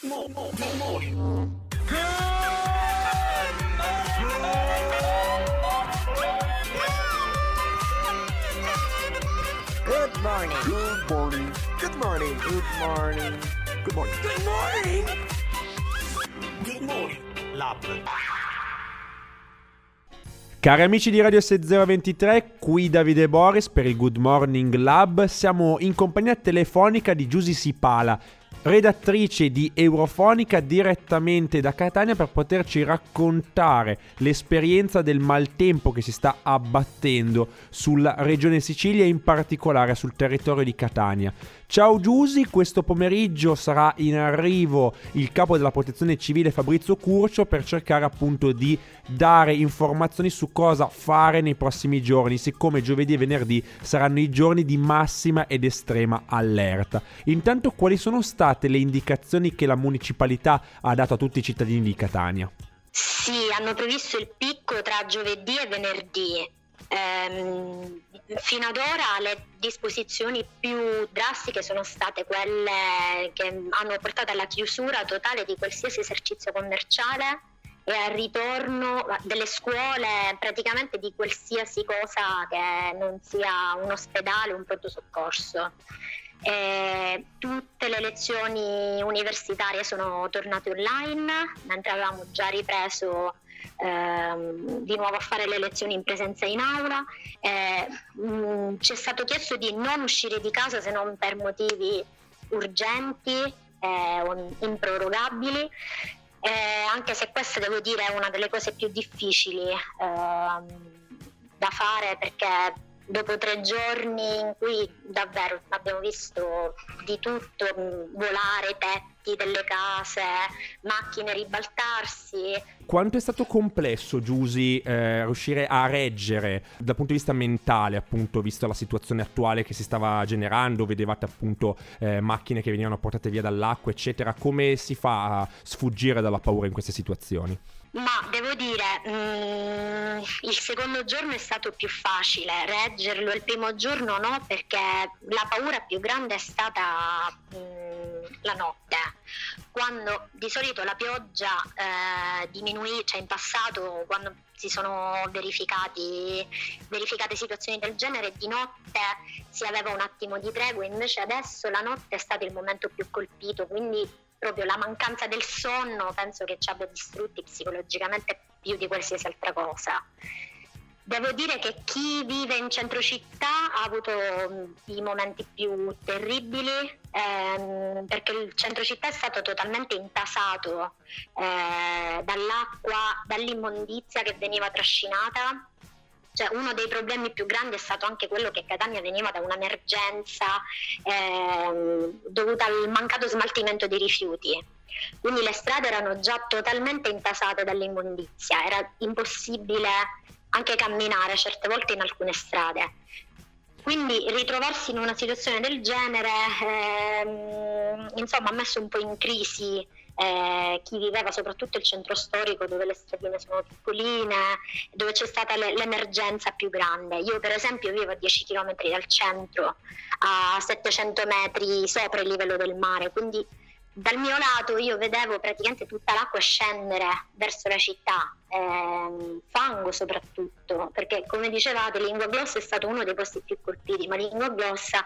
Good morning. Good morning. Good morning. Good morning. Good morning. Good morning. Good morning. Lab. Cari amici di Radio 6023, qui Davide Boris per il Good Morning Lab. Siamo in compagnia telefonica di Giusy Sipala, redattrice di Eurofonica direttamente da Catania per poterci raccontare l'esperienza del maltempo che si sta abbattendo sulla regione Sicilia e in particolare sul territorio di Catania. Ciao Giusy, questo pomeriggio sarà in arrivo il capo della protezione civile Fabrizio Curcio per cercare appunto di dare informazioni su cosa fare nei prossimi giorni, siccome giovedì e venerdì saranno i giorni di massima ed estrema allerta. Intanto quali sono state le indicazioni che la municipalità ha dato a tutti i cittadini di Catania? Sì, hanno previsto il picco tra giovedì e venerdì. Ehm, fino ad ora le disposizioni più drastiche sono state quelle che hanno portato alla chiusura totale di qualsiasi esercizio commerciale e al ritorno delle scuole, praticamente di qualsiasi cosa che non sia un ospedale o un pronto soccorso. E tutte le lezioni universitarie sono tornate online, mentre avevamo già ripreso ehm, di nuovo a fare le lezioni in presenza in aula. Eh, mh, ci è stato chiesto di non uscire di casa se non per motivi urgenti eh, improrogabili. Eh, anche se questa devo dire è una delle cose più difficili ehm, da fare perché dopo tre giorni in cui davvero abbiamo visto di tutto, volare tetti delle case, macchine ribaltarsi. Quanto è stato complesso, Giusy, eh, riuscire a reggere dal punto di vista mentale, appunto, visto la situazione attuale che si stava generando, vedevate appunto eh, macchine che venivano portate via dall'acqua, eccetera, come si fa a sfuggire dalla paura in queste situazioni? Ma devo dire, mm, il secondo giorno è stato più facile, reggerlo il primo giorno no, perché la paura più grande è stata mm, la notte, quando di solito la pioggia eh, diminuì, cioè in passato quando si sono verificate situazioni del genere, di notte si aveva un attimo di tregua, invece adesso la notte è stato il momento più colpito, quindi proprio la mancanza del sonno penso che ci abbia distrutti psicologicamente più di qualsiasi altra cosa. Devo dire che chi vive in centro città ha avuto mh, i momenti più terribili ehm, perché il centro città è stato totalmente intasato eh, dall'acqua, dall'immondizia che veniva trascinata cioè, uno dei problemi più grandi è stato anche quello che Catania veniva da un'emergenza ehm, dovuta al mancato smaltimento dei rifiuti. Quindi le strade erano già totalmente intasate dall'immondizia, era impossibile anche camminare certe volte in alcune strade. Quindi ritrovarsi in una situazione del genere ehm, insomma, ha messo un po' in crisi eh, chi viveva soprattutto il centro storico dove le stradine sono piccoline, dove c'è stata le, l'emergenza più grande. Io per esempio vivo a 10 km dal centro, a 700 metri sopra il livello del mare, quindi dal mio lato io vedevo praticamente tutta l'acqua scendere verso la città, ehm, fango soprattutto, perché come dicevate Lingua Glossa è stato uno dei posti più colpiti, ma Lingua Glossa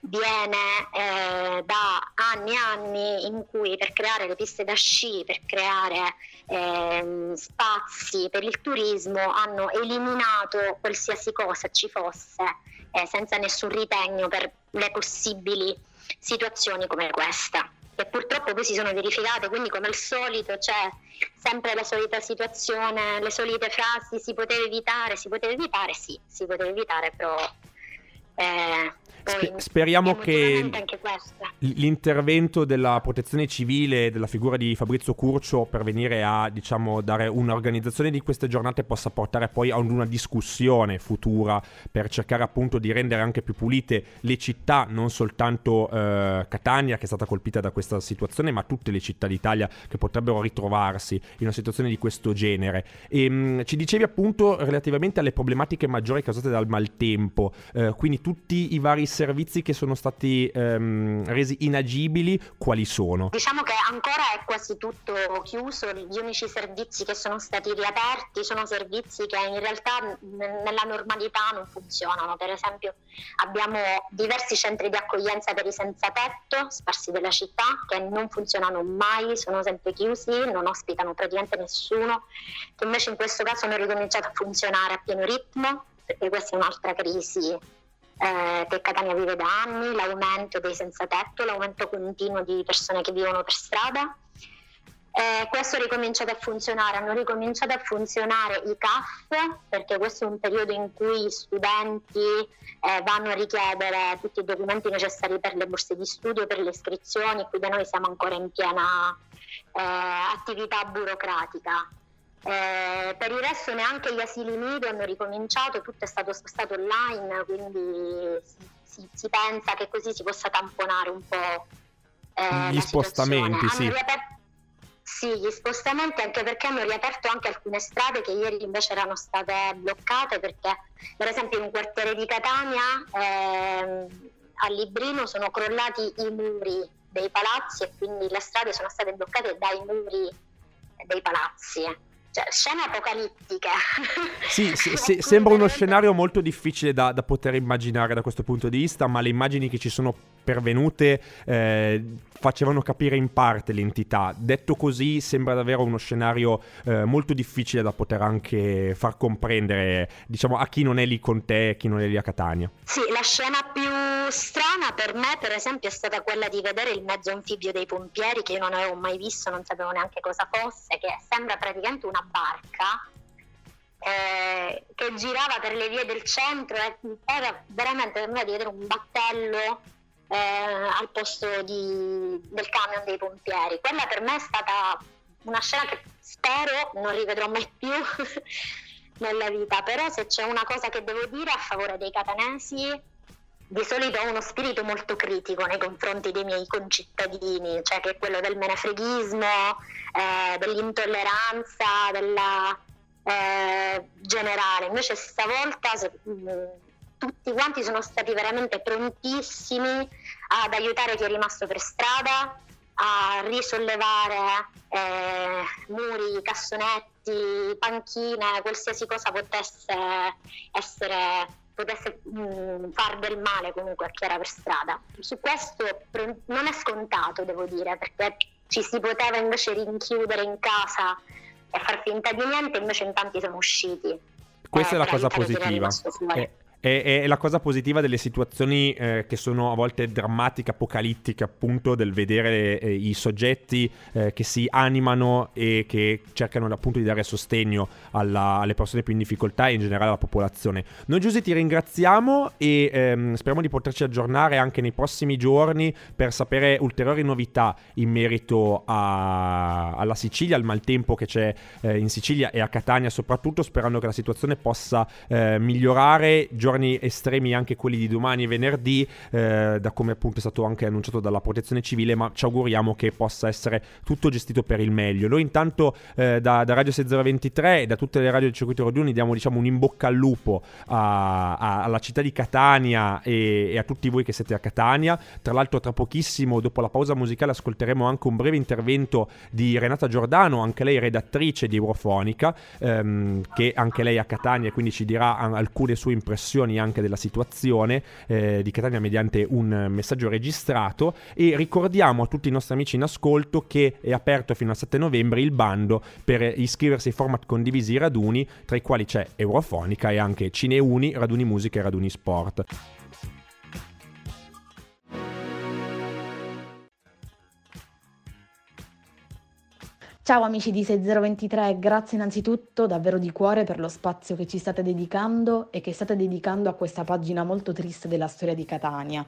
viene eh, da anni e anni in cui per creare le piste da sci, per creare ehm, spazi per il turismo hanno eliminato qualsiasi cosa ci fosse eh, senza nessun ritegno per le possibili situazioni come questa e purtroppo poi si sono verificate, quindi come al solito c'è sempre la solita situazione, le solite frasi, si poteva evitare, si poteva evitare, sì, si poteva evitare, però eh, Sper- speriamo che l'intervento della protezione civile, della figura di Fabrizio Curcio per venire a diciamo, dare un'organizzazione di queste giornate possa portare poi a una discussione futura per cercare appunto di rendere anche più pulite le città, non soltanto eh, Catania che è stata colpita da questa situazione, ma tutte le città d'Italia che potrebbero ritrovarsi in una situazione di questo genere. E, mh, ci dicevi appunto relativamente alle problematiche maggiori causate dal maltempo, eh, quindi tutti i vari servizi che sono stati ehm, resi inagibili, quali sono? Diciamo che ancora è quasi tutto chiuso, gli unici servizi che sono stati riaperti sono servizi che in realtà nella normalità non funzionano. Per esempio abbiamo diversi centri di accoglienza per i senza tetto sparsi della città che non funzionano mai, sono sempre chiusi, non ospitano praticamente nessuno, che invece in questo caso hanno ricominciato a funzionare a pieno ritmo, perché questa è un'altra crisi eh, che Catania vive da anni, l'aumento dei senza tetto, l'aumento continuo di persone che vivono per strada. Eh, questo ha ricominciato a funzionare, hanno ricominciato a funzionare i CAF perché questo è un periodo in cui gli studenti eh, vanno a richiedere tutti i documenti necessari per le borse di studio, per le iscrizioni, qui da noi siamo ancora in piena eh, attività burocratica. Eh, per il resto neanche gli asili nido hanno ricominciato, tutto è stato spostato online, quindi si, si, pensa che così si possa tamponare un po' eh, gli spostamenti, sì. Riaperto, sì, gli spostamenti anche perché hanno riaperto anche alcune strade che ieri invece erano state bloccate perché per esempio in un quartiere di Catania eh, a Librino sono crollati i muri dei palazzi e quindi le strade sono state bloccate dai muri dei palazzi. Cioè, scene apocalittiche. Sì, se, se, sembra uno scenario molto difficile da, da, poter immaginare da questo punto di vista, ma le immagini che ci sono pervenute eh, facevano capire in parte l'entità. Detto così, sembra davvero uno scenario eh, molto difficile da poter anche far comprendere, diciamo, a chi non è lì con te, a chi non è lì a Catania. Sì, la scena più strana per me, per esempio, è stata quella di vedere il mezzo anfibio dei pompieri che io non avevo mai visto, non sapevo neanche cosa fosse, che sembra praticamente una barca eh, che girava per le vie del centro e era veramente per me di vedere un battello eh, al posto di, del camion dei pompieri. Quella per me è stata una scena che spero non rivedrò mai più nella vita, però se c'è una cosa che devo dire a favore dei catanesi, di solito ho uno spirito molto critico nei confronti dei miei concittadini, cioè che è quello del menefreghismo, eh, dell'intolleranza, della eh, generale. Invece stavolta mm, tutti quanti sono stati veramente prontissimi ad aiutare chi è rimasto per strada, a risollevare eh, muri, cassonetti, panchine, qualsiasi cosa potesse essere potesse mh, mm, far del male comunque a chi era per strada. Su questo non è scontato, devo dire, perché ci si poteva invece rinchiudere in casa e far finta di niente, invece in tanti siamo usciti. Questa eh, è la cosa positiva. Eh, è, è, la cosa positiva delle situazioni eh, che sono a volte drammatiche, apocalittiche, appunto, del vedere eh, i soggetti eh, che si animano e che cercano appunto di dare sostegno alla, alle persone più in difficoltà e in generale alla popolazione. Noi Giuseppe ti ringraziamo e ehm, speriamo di poterci aggiornare anche nei prossimi giorni per sapere ulteriori novità in merito a, alla Sicilia, al maltempo che c'è eh, in Sicilia e a Catania soprattutto, sperando che la situazione possa eh, migliorare giorno giorni estremi anche quelli di domani e venerdì, eh, da come appunto è stato anche annunciato dalla protezione civile, ma ci auguriamo che possa essere tutto gestito per il meglio. Noi intanto eh, da, da, Radio 6023 e da tutte le radio del circuito Rodioni diamo diciamo un in bocca al lupo a, a, alla città di Catania e, e, a tutti voi che siete a Catania. Tra l'altro tra pochissimo, dopo la pausa musicale, ascolteremo anche un breve intervento di Renata Giordano, anche lei redattrice di Eurofonica, ehm, che anche lei è a Catania e quindi ci dirà alcune sue impressioni valutazioni anche della situazione eh, di Catania mediante un messaggio registrato e ricordiamo a tutti i nostri amici in ascolto che è aperto fino al 7 novembre il bando per iscriversi ai format condivisi raduni tra i quali c'è Eurofonica e anche Cineuni, Raduni Musica e Raduni Sport. Ciao amici di 6023, grazie innanzitutto davvero di cuore per lo spazio che ci state dedicando e che state dedicando a questa pagina molto triste della storia di Catania.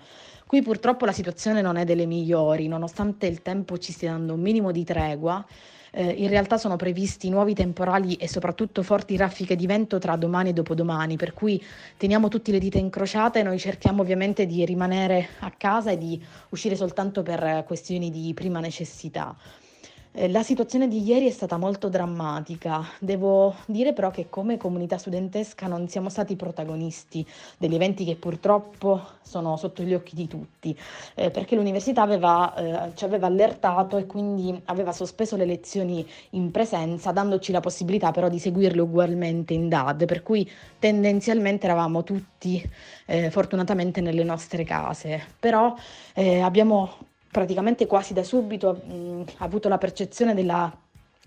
Qui purtroppo la situazione non è delle migliori, nonostante il tempo ci stia dando un minimo di tregua. Eh, in realtà sono previsti nuovi temporali e soprattutto forti raffiche di vento tra domani e dopodomani, per cui teniamo tutte le dita incrociate, noi cerchiamo ovviamente di rimanere a casa e di uscire soltanto per questioni di prima necessità. Eh, la situazione di ieri è stata molto drammatica. Devo dire però che come comunità studentesca non siamo stati protagonisti degli eventi che purtroppo sono sotto gli occhi di tutti, eh, perché l'università aveva, eh, ci aveva allertato e quindi aveva sospeso le lezioni in presenza, dandoci la possibilità però di seguirle ugualmente in DAD, per cui tendenzialmente eravamo tutti eh, fortunatamente nelle nostre case. Però eh, abbiamo praticamente quasi da subito mh, avuto la percezione della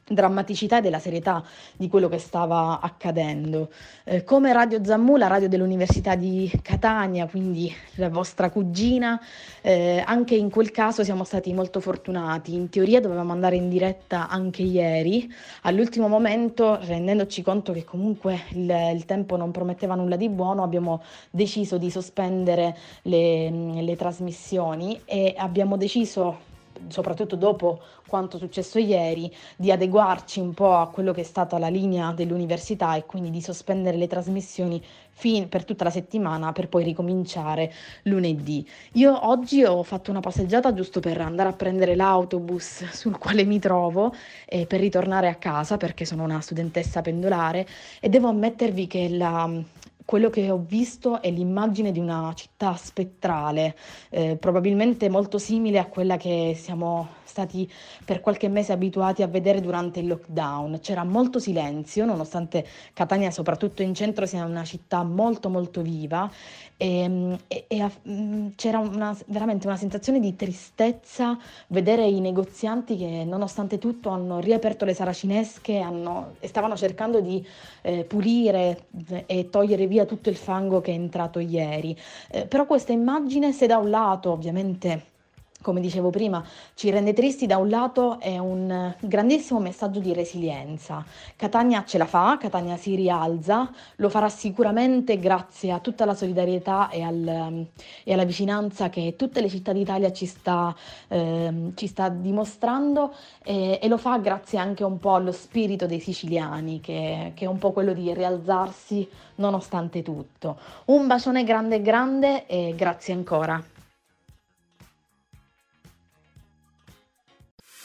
drammaticità e della serietà di quello che stava accadendo. Eh, come Radio Zammu, la radio dell'Università di Catania, quindi la vostra cugina, eh, anche in quel caso siamo stati molto fortunati. In teoria dovevamo andare in diretta anche ieri, all'ultimo momento, rendendoci conto che comunque il, il tempo non prometteva nulla di buono, abbiamo deciso di sospendere le, le trasmissioni e abbiamo deciso soprattutto dopo quanto successo ieri, di adeguarci un po' a quello che è stata la linea dell'università e quindi di sospendere le trasmissioni fin per tutta la settimana per poi ricominciare lunedì. Io oggi ho fatto una passeggiata giusto per andare a prendere l'autobus sul quale mi trovo e per ritornare a casa perché sono una studentessa pendolare e devo ammettervi che la quello che ho visto è l'immagine di una città spettrale, eh, probabilmente molto simile a quella che siamo stati per qualche mese abituati a vedere durante il lockdown. C'era molto silenzio, nonostante Catania, soprattutto in centro, sia una città molto molto viva e, e, e mm, c'era una, veramente una sensazione di tristezza vedere i negozianti che nonostante tutto hanno riaperto le saracinesche hanno, e stavano cercando di eh, pulire e togliere via tutto il fango che è entrato ieri. Eh, però questa immagine, se da un lato ovviamente come dicevo prima, ci rende tristi da un lato è un grandissimo messaggio di resilienza. Catania ce la fa, Catania si rialza, lo farà sicuramente grazie a tutta la solidarietà e, al, e alla vicinanza che tutte le città d'Italia ci sta, eh, ci sta dimostrando e, e, lo fa grazie anche un po' allo spirito dei siciliani che, che è un po' quello di rialzarsi nonostante tutto. Un bacione grande grande e grazie ancora.